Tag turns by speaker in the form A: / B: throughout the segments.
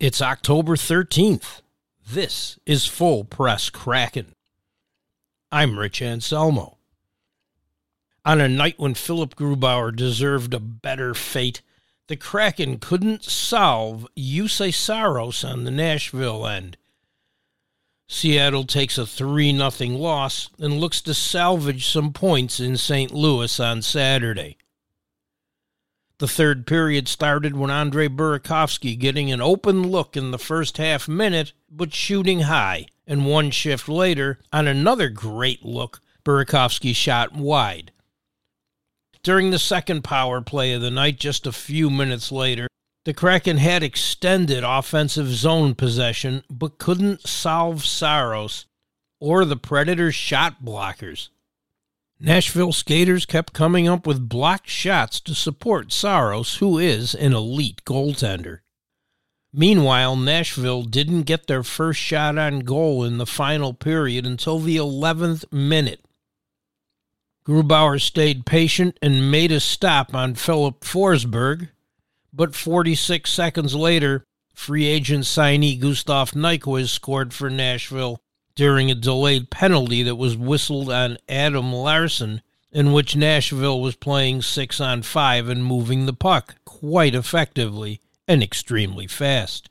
A: It's October 13th. This is Full Press Kraken. I'm Rich Anselmo. On a night when Philipp Grubauer deserved a better fate, the Kraken couldn't solve Juuse Saros on the Nashville end. Seattle takes a 3 0 loss and looks to salvage some points in St. Louis on Saturday. The third period started when Andrei Burakovsky getting an open look in the first half minute, but shooting high. And one shift later, on another great look, Burakovsky shot wide. During the second power play of the night, just a few minutes later, the Kraken had extended offensive zone possession, but couldn't solve Saros or the Predators' shot blockers. Nashville skaters kept coming up with blocked shots to support Saros, who is an elite goaltender. Meanwhile, Nashville didn't get their first shot on goal in the final period until the 11th minute. Grubauer stayed patient and made a stop on Filip Forsberg, but 46 seconds later, free agent signee Gustav Nyquist scored for Nashville during a delayed penalty that was whistled on Adam Larsson, in which Nashville was playing six on five and moving the puck quite effectively and extremely fast.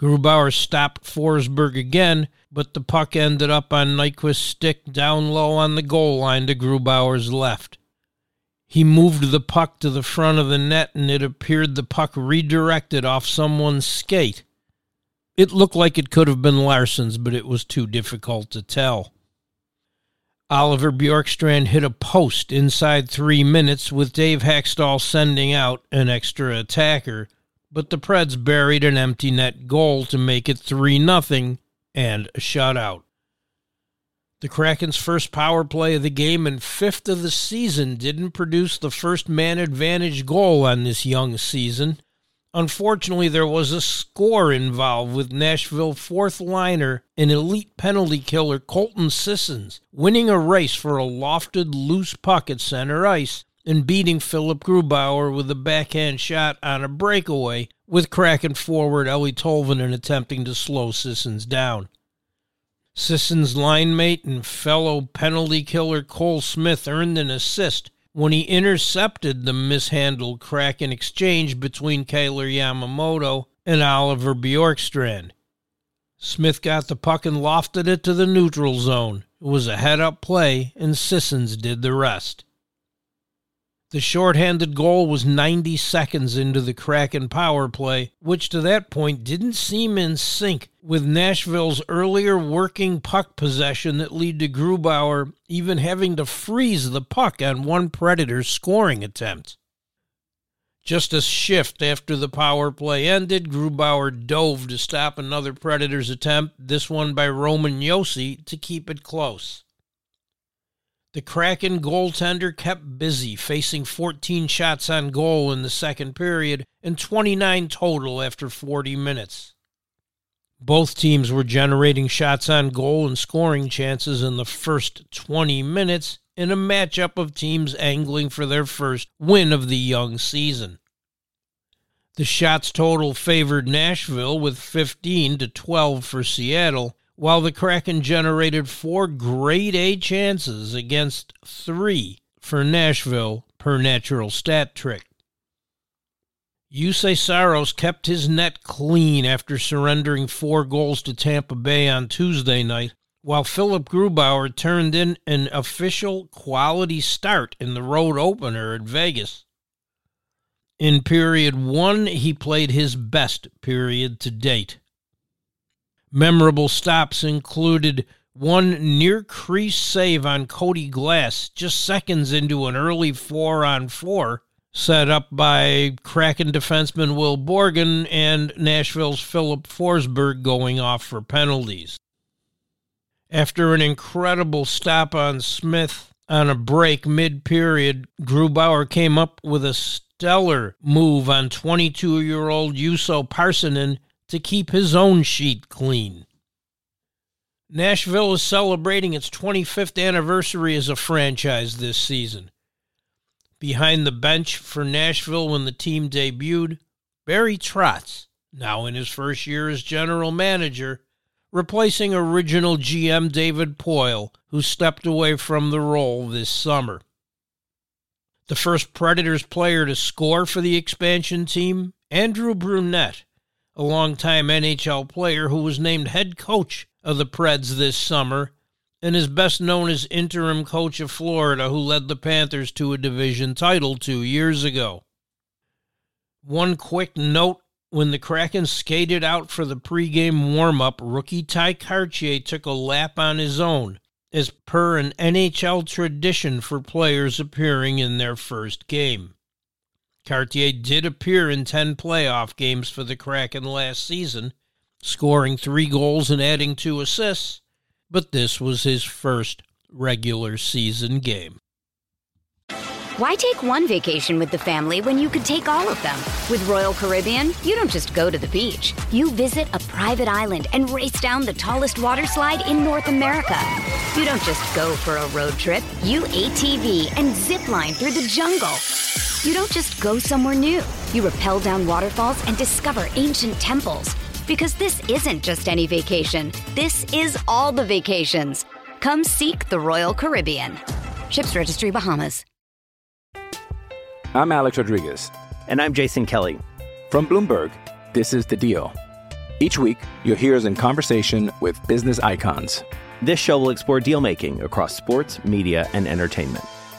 A: Grubauer stopped Forsberg again, but the puck ended up on Nyquist's stick down low on the goal line to Grubauer's left. He moved the puck to the front of the net, and it appeared the puck redirected off someone's skate. It looked like it could have been Larsson's, but it was too difficult to tell. Oliver Bjorkstrand hit a post inside three minutes with Dave Hakstol sending out an extra attacker, but the Preds buried an empty net goal to make it 3 0 and a shutout. The Kraken's first power play of the game and fifth of the season didn't produce the first man advantage goal on this young season. Unfortunately, there was a score involved with Nashville fourth liner and elite penalty killer Colton Sissons winning a race for a lofted loose puck at center ice and beating Philipp Grubauer with a backhand shot on a breakaway, with Kraken forward Eeli Tolvanen attempting to slow Sissons down. Sissons' line mate and fellow penalty killer Cole Smith earned an assist when he intercepted the mishandled crack Kraken exchange between Kailer Yamamoto and Oliver Bjorkstrand. Smith got the puck and lofted it to the neutral zone. It was a head up play, and Sissons did the rest. The shorthanded goal was 90 seconds into the Kraken power play, which to that point didn't seem in sync with Nashville's earlier working puck possession that led to Grubauer even having to freeze the puck on one Predator's scoring attempt. Just a shift after the power play ended, Grubauer dove to stop another Predators attempt, this one by Roman Josi, to keep it close. The Kraken goaltender kept busy, facing 14 shots on goal in the second period and 29 total after 40 minutes. Both teams were generating shots on goal and scoring chances in the first 20 minutes in a matchup of teams angling for their first win of the young season. The shots total favored Nashville with 15 to 12 for Seattle while the Kraken generated four grade A chances against three for Nashville per natural stat trick. Juuse Saros kept his net clean after surrendering four goals to Tampa Bay on Tuesday night, while Philipp Grubauer turned in an official quality start in the road opener at Vegas. In period one, he played his best period to date. Memorable stops included one near crease save on Cody Glass just seconds into an early four on four set up by Kraken defenseman Will Borgen and Nashville's Filip Forsberg going off for penalties. After an incredible stop on Smith on a break mid period, Grubauer came up with a stellar move on 22 year old Juuso Parssinen to keep his own sheet clean. Nashville is celebrating its 25th anniversary as a franchise this season. Behind the bench for Nashville when the team debuted, Barry Trotz, now in his first year as general manager, replacing original GM David Poile, who stepped away from the role this summer. The first Predators player to score for the expansion team, Andrew Brunette, a longtime NHL player who was named head coach of the Preds this summer and is best known as interim coach of Florida, who led the Panthers to a division title two years ago. One quick note when the Kraken skated out for the pregame warm up, rookie Ty Kartye took a lap on his own, as per an NHL tradition for players appearing in their first game. Kartye did appear in 10 playoff games for the Kraken last season, scoring three goals and adding two assists, but this was his first regular season game.
B: Why take one vacation with the family when you could take all of them? With Royal Caribbean, you don't just go to the beach. You visit a private island and race down the tallest water slide in North America. You don't just go for a road trip. You ATV and zip line through the jungle. You don't just go somewhere new. You rappel down waterfalls and discover ancient temples. Because this isn't just any vacation, this is all the vacations. Come seek the Royal Caribbean. Ships Registry Bahamas.
C: I'm Alex Rodriguez.
D: And I'm Jason Kelly.
C: From Bloomberg, this is The Deal. Each week, you'll hear us in conversation with business icons.
D: This show will explore deal making across sports, media, and entertainment.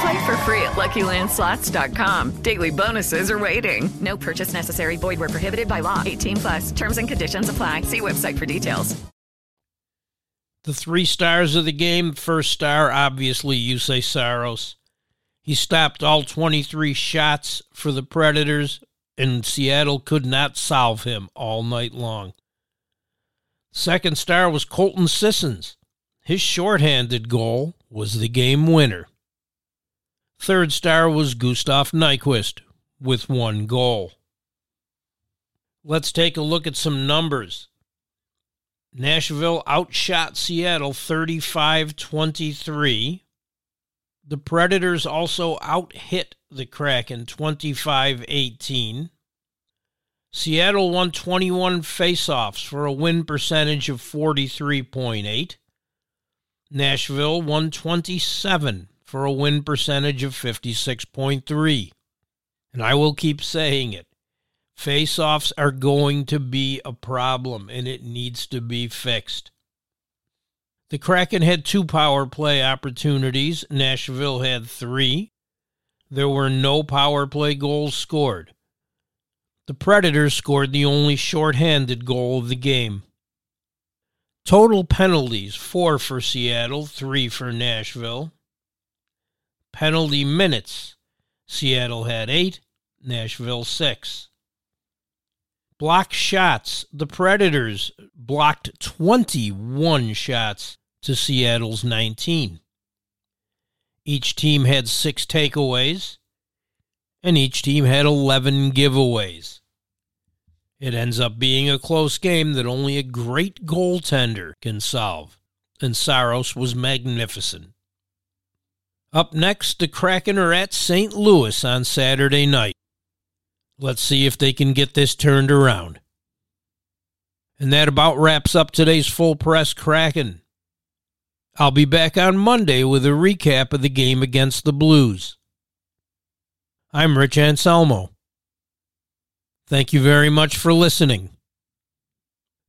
E: Play for free at LuckyLandSlots.com. Daily bonuses are waiting. No purchase necessary. Void where prohibited by law. 18 plus. Terms and conditions apply. See website for details.
A: The three stars of the game. First star, obviously, Juuse Saros. He stopped all 23 shots for the Predators, and Seattle could not solve him all night long. Second star was Colton Sissons. His shorthanded goal was the game winner. Third star was Gustav Nyquist with one goal. Let's take a look at some numbers. Nashville outshot Seattle 35 23. The Predators also outhit the Kraken 25 18. Seattle won 21 faceoffs for a win percentage of 43.8. Nashville won 27 for a win percentage of 56.3. And I will keep saying it. Faceoffs are going to be a problem and it needs to be fixed. The Kraken had two power play opportunities. Nashville had three. There were no power play goals scored. The Predators scored the only shorthanded goal of the game. Total penalties four for Seattle, three for Nashville. Penalty minutes Seattle had eight, Nashville six. Block shots the Predators blocked 21 shots to Seattle's 19. Each team had six takeaways, and each team had 11 giveaways. It ends up being a close game that only a great goaltender can solve, and Saros was magnificent. Up next, the Kraken are at St. Louis on Saturday night. Let's see if they can get this turned around. And that about wraps up today's full press Kraken. I'll be back on Monday with a recap of the game against the Blues. I'm Rich Anselmo. Thank you very much for listening.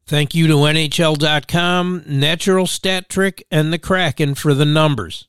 A: Thank you to NHL.com, Natural Stat Trick, and the Kraken for the numbers.